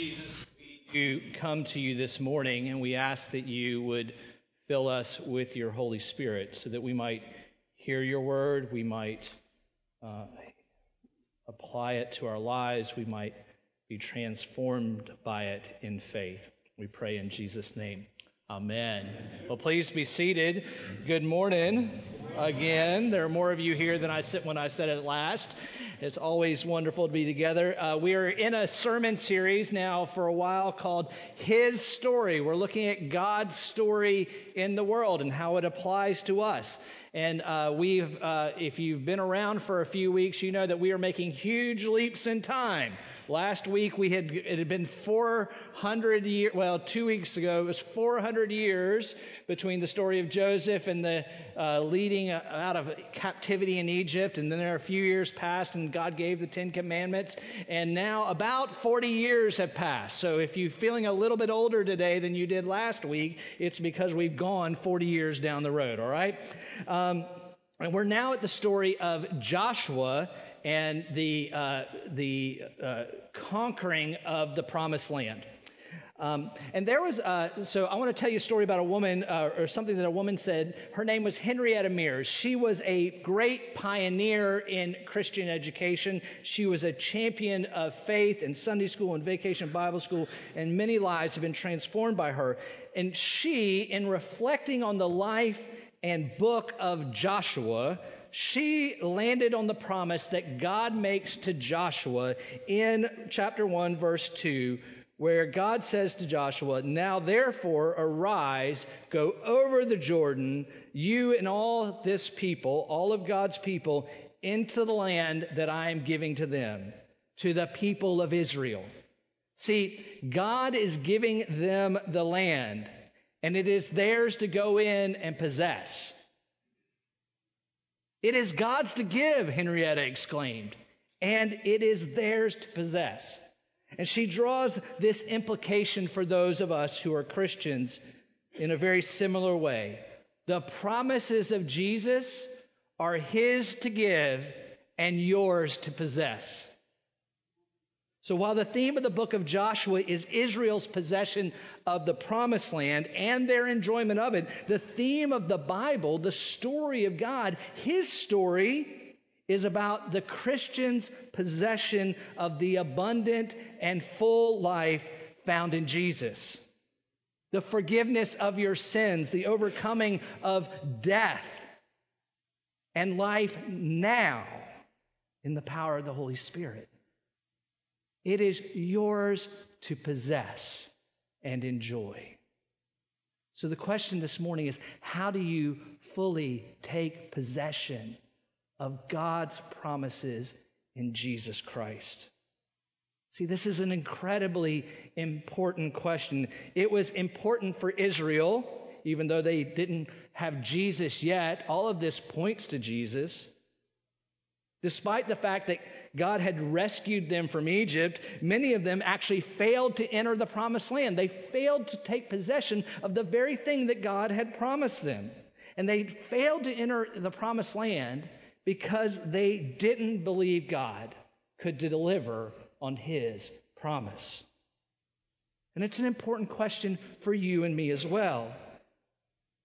Jesus, we come to you this morning and we ask that you would fill us with your Holy Spirit so that we might hear your word, we might uh, apply it to our lives, we might be transformed by it in faith. We pray in Jesus' name. Amen. Well, please be seated. Good morning again. There are more of you here than I said when I said it last. It's always wonderful to be together. Uh, we are in a sermon series now for a while called His Story. We're looking at God's story in the world and how it applies to us. And uh, we've, uh, if you've been around for a few weeks, you know that we are making huge leaps in time. Last week we had it had been 400 years. Well, two weeks ago it was 400 years between the story of Joseph and the uh, leading out of captivity in Egypt, and then there are a few years passed, and God gave the Ten Commandments, and now about 40 years have passed. So if you're feeling a little bit older today than you did last week, it's because we've gone 40 years down the road. All right. Um, and we're now at the story of Joshua and the, uh, the uh, conquering of the promised land. Um, and there was, uh, so I want to tell you a story about a woman, uh, or something that a woman said. Her name was Henrietta Mears. She was a great pioneer in Christian education. She was a champion of faith in Sunday school and vacation Bible school, and many lives have been transformed by her. And she, in reflecting on the life and book of Joshua, she landed on the promise that God makes to Joshua in chapter 1, verse 2, where God says to Joshua, Now therefore arise, go over the Jordan, you and all this people, all of God's people, into the land that I am giving to them, to the people of Israel. See, God is giving them the land, and it is theirs to go in and possess. It is God's to give, Henrietta exclaimed, and it is theirs to possess. And she draws this implication for those of us who are Christians in a very similar way. The promises of Jesus are His to give and yours to possess. So while the theme of the book of Joshua is Israel's possession of the promised land and their enjoyment of it, the theme of the Bible, the story of God, his story is about the Christian's possession of the abundant and full life found in Jesus. The forgiveness of your sins, the overcoming of death, and life now in the power of the Holy Spirit. It is yours to possess and enjoy. So the question this morning is how do you fully take possession of God's promises in Jesus Christ? See, this is an incredibly important question. It was important for Israel, even though they didn't have Jesus yet. All of this points to Jesus. Despite the fact that God had rescued them from Egypt, many of them actually failed to enter the promised land. They failed to take possession of the very thing that God had promised them. And they failed to enter the promised land because they didn't believe God could deliver on his promise. And it's an important question for you and me as well.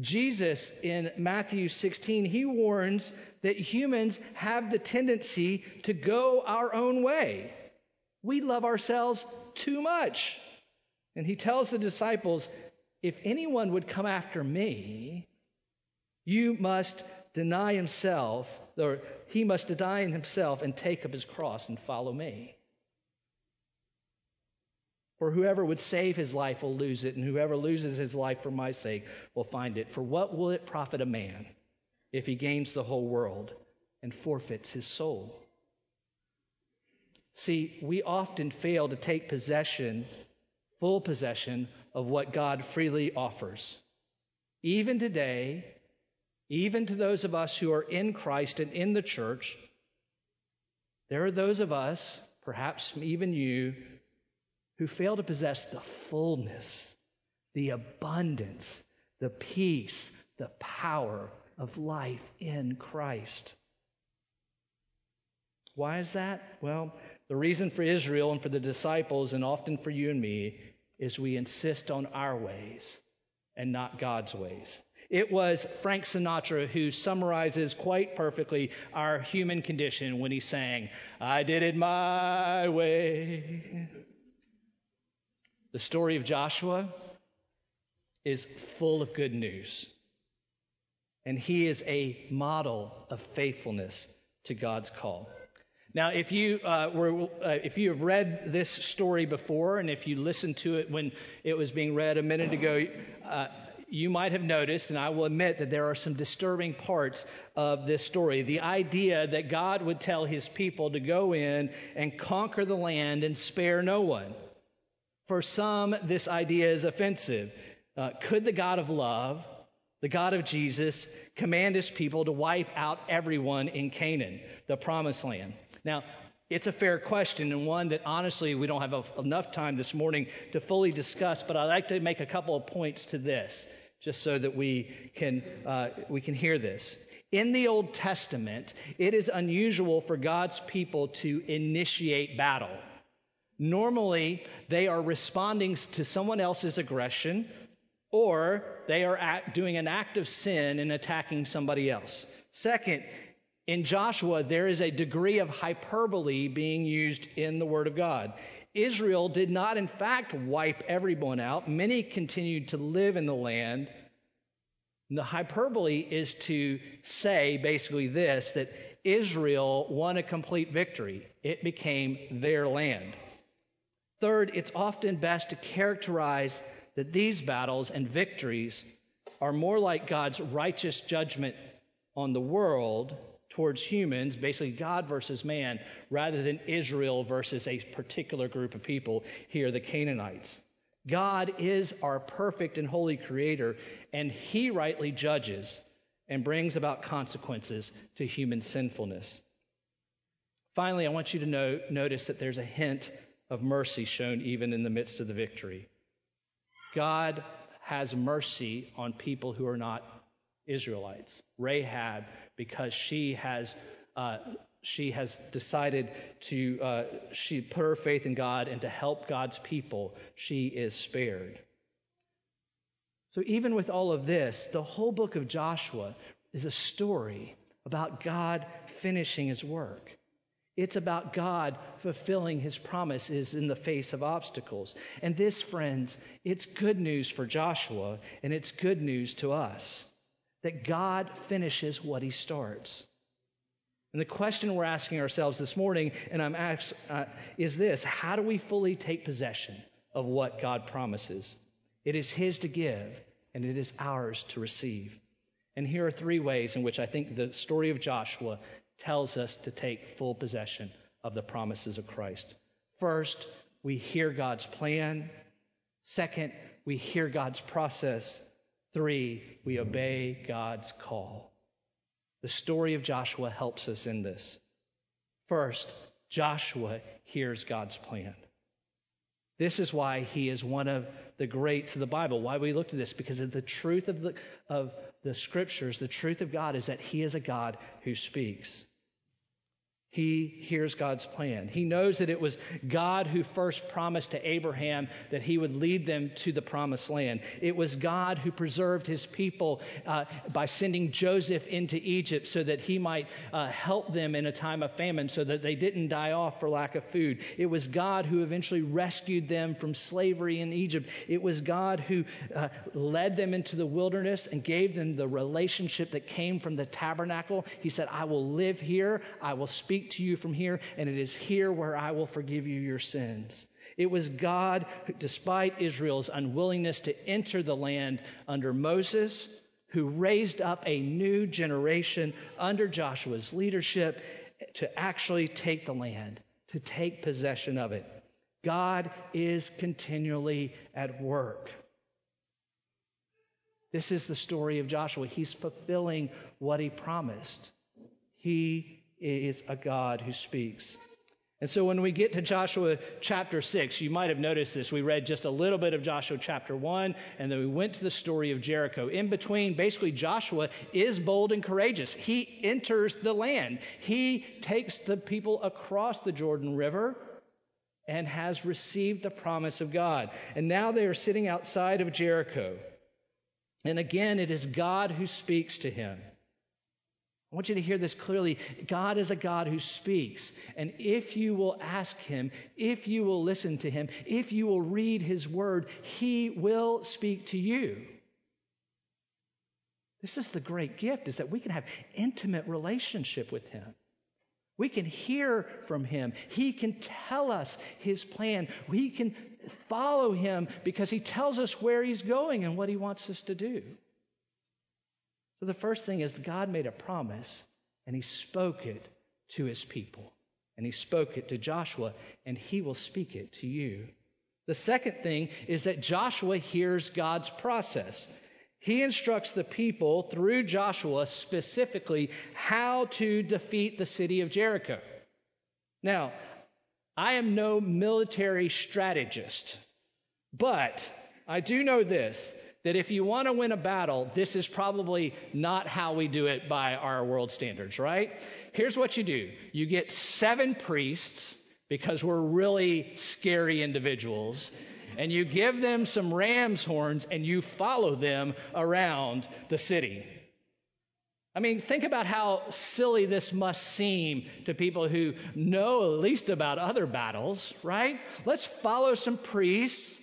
Jesus in Matthew 16, he warns that humans have the tendency to go our own way. We love ourselves too much. And he tells the disciples, if anyone would come after me, you must deny himself, or he must deny himself and take up his cross and follow me. For whoever would save his life will lose it, and whoever loses his life for my sake will find it. For what will it profit a man if he gains the whole world and forfeits his soul? See, we often fail to take possession, full possession, of what God freely offers. Even today, even to those of us who are in Christ and in the church, there are those of us, perhaps even you, who fail to possess the fullness, the abundance, the peace, the power of life in Christ. Why is that? Well, The reason for Israel and for the disciples, and often for you and me, is we insist on our ways and not God's ways. It was Frank Sinatra who summarizes quite perfectly our human condition when he sang, I did it my way. The story of Joshua is full of good news. And he is a model of faithfulness to God's call. Now, if you uh, were, uh, if you have read this story before, and if you listened to it when it was being read a minute ago, uh, you might have noticed, and I will admit that there are some disturbing parts of this story. The idea that God would tell his people to go in and conquer the land and spare no one. For some, this idea is offensive. Uh, could the God of love, the God of Jesus, command his people to wipe out everyone in Canaan, the promised land? Now, it's a fair question and one that honestly we don't have enough time this morning to fully discuss, but I'd like to make a couple of points to this just so that we can, uh, we can hear this. In the Old Testament, it is unusual for God's people to initiate battle. Normally, they are responding to someone else's aggression or they are act, doing an act of sin and attacking somebody else. Second, in Joshua, there is a degree of hyperbole being used in the Word of God. Israel did not, in fact, wipe everyone out. Many continued to live in the land. And the hyperbole is to say basically this that Israel won a complete victory, it became their land. Third, it's often best to characterize that these battles and victories are more like God's righteous judgment on the world towards humans, basically God versus man, rather than Israel versus a particular group of people, here the Canaanites. God is our perfect and holy creator, and he rightly judges and brings about consequences to human sinfulness. Finally, I want you to notice that there's a hint of mercy shown even in the midst of the victory. God has mercy on people who are not Israelites. Rahab because she has uh, she has decided to uh, she put her faith in God and to help God's people. She is spared. So even with all of this, the whole book of Joshua is a story about God finishing His work. It's about God fulfilling his promises in the face of obstacles. And this, friends, it's good news for Joshua and it's good news to us that God finishes what he starts. And the question we're asking ourselves this morning, and I'm asked, uh, is this How do we fully take possession of what God promises? It is His to give, and it is ours to receive. And here are three ways in which I think the story of Joshua tells us to take full possession of the promises of Christ. First, we hear God's plan. Second, we hear God's process. Three, we obey God's call. The story of Joshua helps us in this. First, Joshua hears God's plan. This is why he is one of the greats of the Bible. Why we looked at this? Because of the truth of the, of the scriptures, the truth of God is that he is a God who speaks. He hears God's plan. He knows that it was God who first promised to Abraham that he would lead them to the promised land. It was God who preserved his people uh, by sending Joseph into Egypt so that he might uh, help them in a time of famine so that they didn't die off for lack of food. It was God who eventually rescued them from slavery in Egypt. It was God who uh, led them into the wilderness and gave them the relationship that came from the tabernacle. He said, I will live here, I will speak to you from here, and it is here where I will forgive you your sins. It was God, who, despite Israel's unwillingness to enter the land under Moses, who raised up a new generation under Joshua's leadership to actually take the land, to take possession of it. God is continually at work. This is the story of Joshua. He's fulfilling what he promised. He is a God who speaks. And so when we get to Joshua chapter 6, you might have noticed this. We read just a little bit of Joshua chapter 1, and then we went to the story of Jericho. In between, basically, Joshua is bold and courageous. He enters the land, he takes the people across the Jordan River and has received the promise of God. And now they are sitting outside of Jericho. And again, it is God who speaks to him. I want you to hear this clearly. God is a God who speaks. And if you will ask Him, if you will listen to Him, if you will read His Word, He will speak to you. This is the great gift, is that we can have intimate relationship with Him. We can hear from Him. He can tell us His plan. We can follow Him because He tells us where He's going and what He wants us to do. So the first thing is God made a promise and he spoke it to his people. And he spoke it to Joshua and he will speak it to you. The second thing is that Joshua hears God's process. He instructs the people through Joshua specifically how to defeat the city of Jericho. Now, I am no military strategist, but I do know this that if you want to win a battle, this is probably not how we do it by our world standards, right? Here's what you do you get seven priests, because we're really scary individuals, and you give them some ram's horns and you follow them around the city. I mean, think about how silly this must seem to people who know at least about other battles, right? Let's follow some priests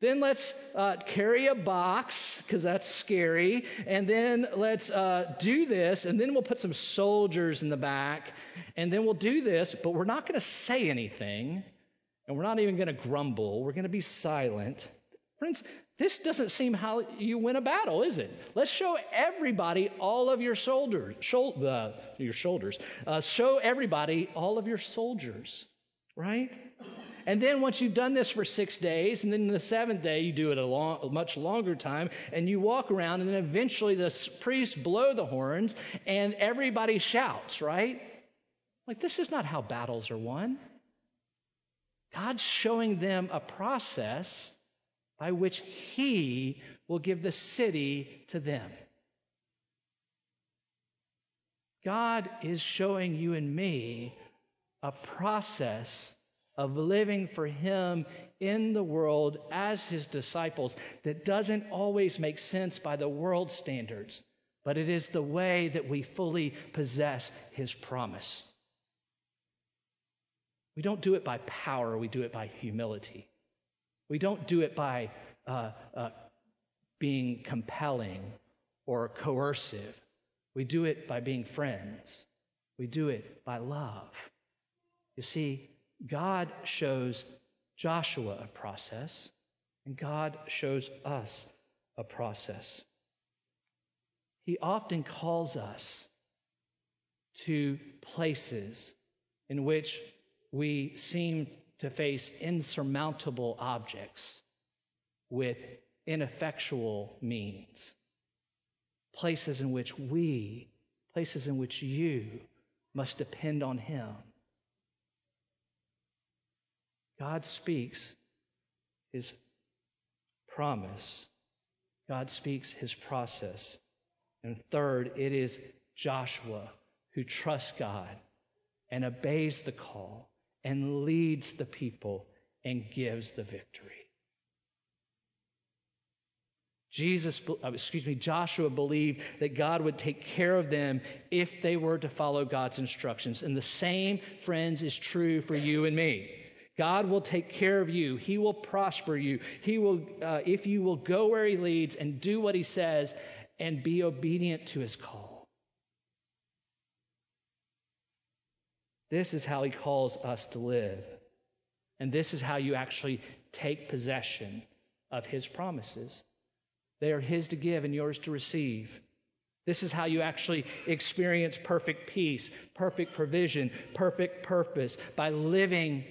then let's uh, carry a box, because that's scary. And then let's uh, do this. And then we'll put some soldiers in the back. And then we'll do this, but we're not going to say anything. And we're not even going to grumble. We're going to be silent. Friends, this doesn't seem how you win a battle, is it? Let's show everybody all of your shoulders, uh, your shoulders. Uh, show everybody all of your soldiers, right? And then once you've done this for six days, and then the seventh day you do it a, long, a much longer time, and you walk around, and then eventually the priests blow the horns, and everybody shouts, right? Like, this is not how battles are won. God's showing them a process by which He will give the city to them. God is showing you and me a process of living for Him in the world as His disciples that doesn't always make sense by the world standards, but it is the way that we fully possess His promise. We don't do it by power, we do it by humility. We don't do it by uh, uh, being compelling or coercive. We do it by being friends. We do it by love. You see, God shows Joshua a process, and God shows us a process. He often calls us to places in which we seem to face insurmountable objects with ineffectual means. Places in which we, places in which you must depend on Him. God speaks his promise, God speaks his process. And third, it is Joshua who trusts God and obeys the call and leads the people and gives the victory. Jesus, uh, excuse me, Joshua believed that God would take care of them if they were to follow God's instructions. And the same, friends, is true for you and me. God will take care of you. He will prosper you. He will, uh, if you will go where He leads and do what He says and be obedient to His call. This is how He calls us to live. And this is how you actually take possession of His promises. They are His to give and yours to receive. This is how you actually experience perfect peace, perfect provision, perfect purpose by living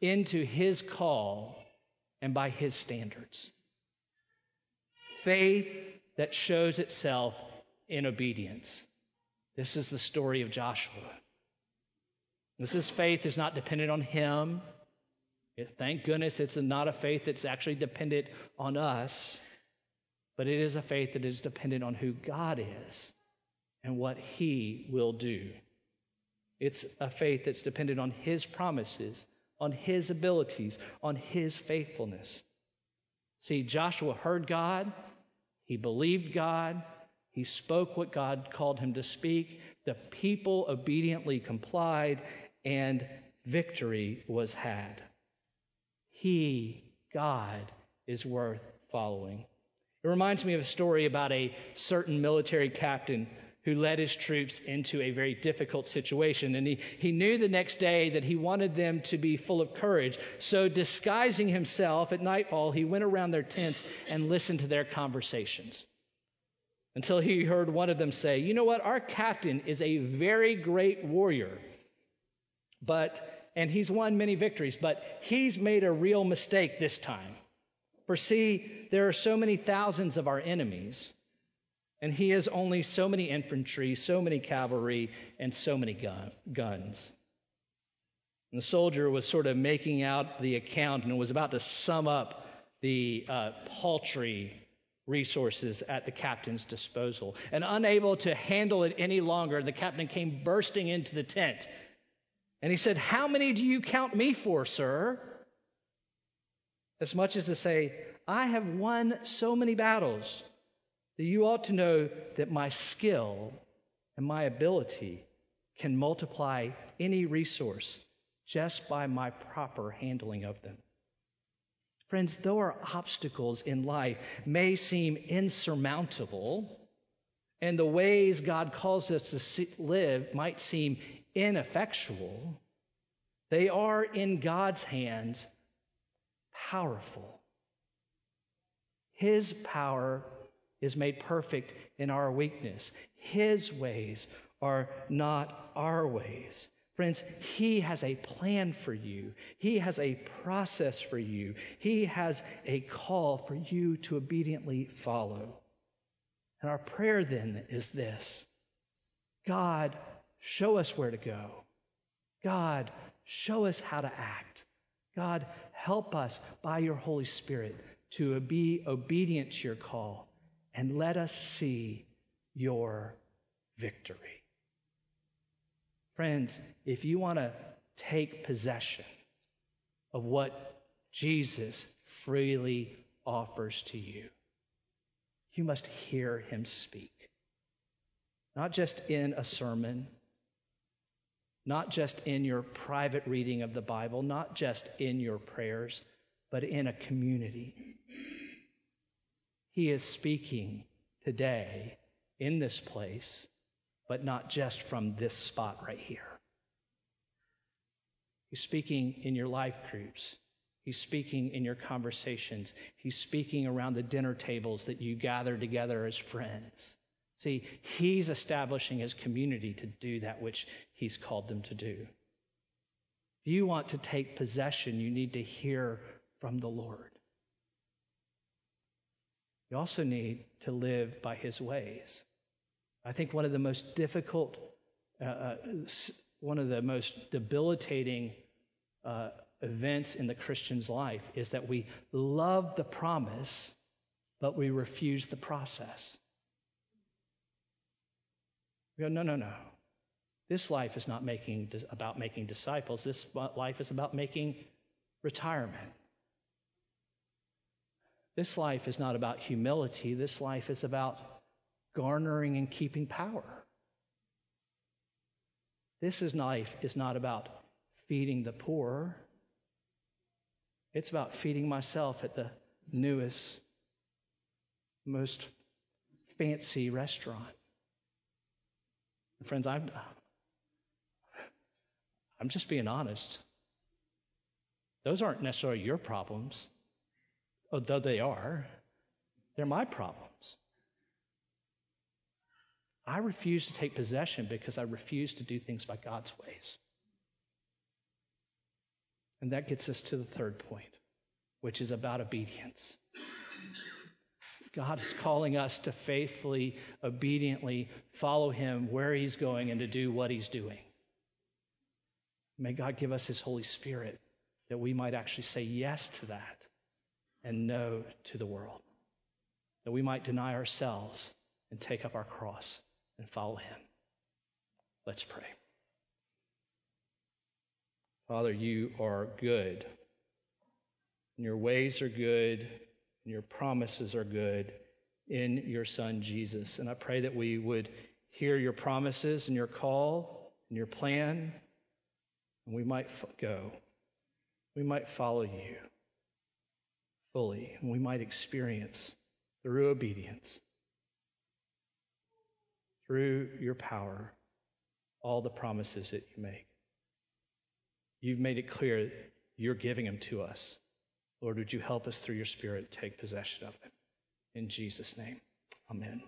into his call and by his standards. Faith that shows itself in obedience. This is the story of Joshua. This is faith is not dependent on him. Thank goodness it's not a faith that's actually dependent on us, but it is a faith that is dependent on who God is and what he will do. It's a faith that's dependent on his promises on his abilities, on his faithfulness. See, Joshua heard God, he believed God, he spoke what God called him to speak. The people obediently complied, and victory was had. He, God, is worth following. It reminds me of a story about a certain military captain who led his troops into a very difficult situation. And he, he knew the next day that he wanted them to be full of courage. So, disguising himself at nightfall, he went around their tents and listened to their conversations until he heard one of them say, You know what? Our captain is a very great warrior, but and he's won many victories, but he's made a real mistake this time. For see, there are so many thousands of our enemies, and he has only so many infantry, so many cavalry, and so many gun, guns. And the soldier was sort of making out the account and was about to sum up the uh, paltry resources at the captain's disposal. And unable to handle it any longer, the captain came bursting into the tent and he said, How many do you count me for, sir? As much as to say, I have won so many battles that you ought to know that my skill and my ability can multiply any resource just by my proper handling of them. Friends, though our obstacles in life may seem insurmountable, and the ways God calls us to live might seem ineffectual, they are in God's hands powerful. His power is made perfect in our weakness. His ways are not our ways. Friends, He has a plan for you. He has a process for you. He has a call for you to obediently follow. And our prayer then is this God, show us where to go. God, show us how to act. God, help us by your Holy Spirit to be obedient to your call and let us see your victory. Friends, if you want to take possession of what Jesus freely offers to you, you must hear him speak. Not just in a sermon, not just in your private reading of the Bible, not just in your prayers, but in a community. He is speaking today in this place, but not just from this spot right here. He's speaking in your life groups. He's speaking in your conversations. He's speaking around the dinner tables that you gather together as friends. See, he's establishing his community to do that which he's called them to do. If you want to take possession, you need to hear from the Lord. You also need to live by his ways. I think one of the most difficult, uh, uh one of the most debilitating uh, events in the Christian's life is that we love the promise, but we refuse the process. We go, no, no, no. This life is not making, about making disciples. This life is about making retirement. This life is not about humility. This life is about garnering and keeping power. This is life is not about feeding the poor. It's about feeding myself at the newest, most fancy restaurant. Friends, I'm, I'm just being honest. Those aren't necessarily your problems, Oh, although they are. They're my problems. I refuse to take possession because I refuse to do things by God's ways. And that gets us to the third point, which is about obedience. God is calling us to faithfully, obediently follow Him where He's going and to do what He's doing. May God give us His Holy Spirit that we might actually say yes to that and no to the world. That we might deny ourselves and take up our cross and follow Him. Let's pray. Father, you are good. And your ways are good, and your promises are good in your Son, Jesus. And I pray that we would hear your promises and your call and your plan, and we might go. We might follow you fully, and we might experience through obedience, through your power, all the promises that you make. You've made it clear you're giving them to us. Lord, would you help us through your Spirit take possession of them? In Jesus' name, amen.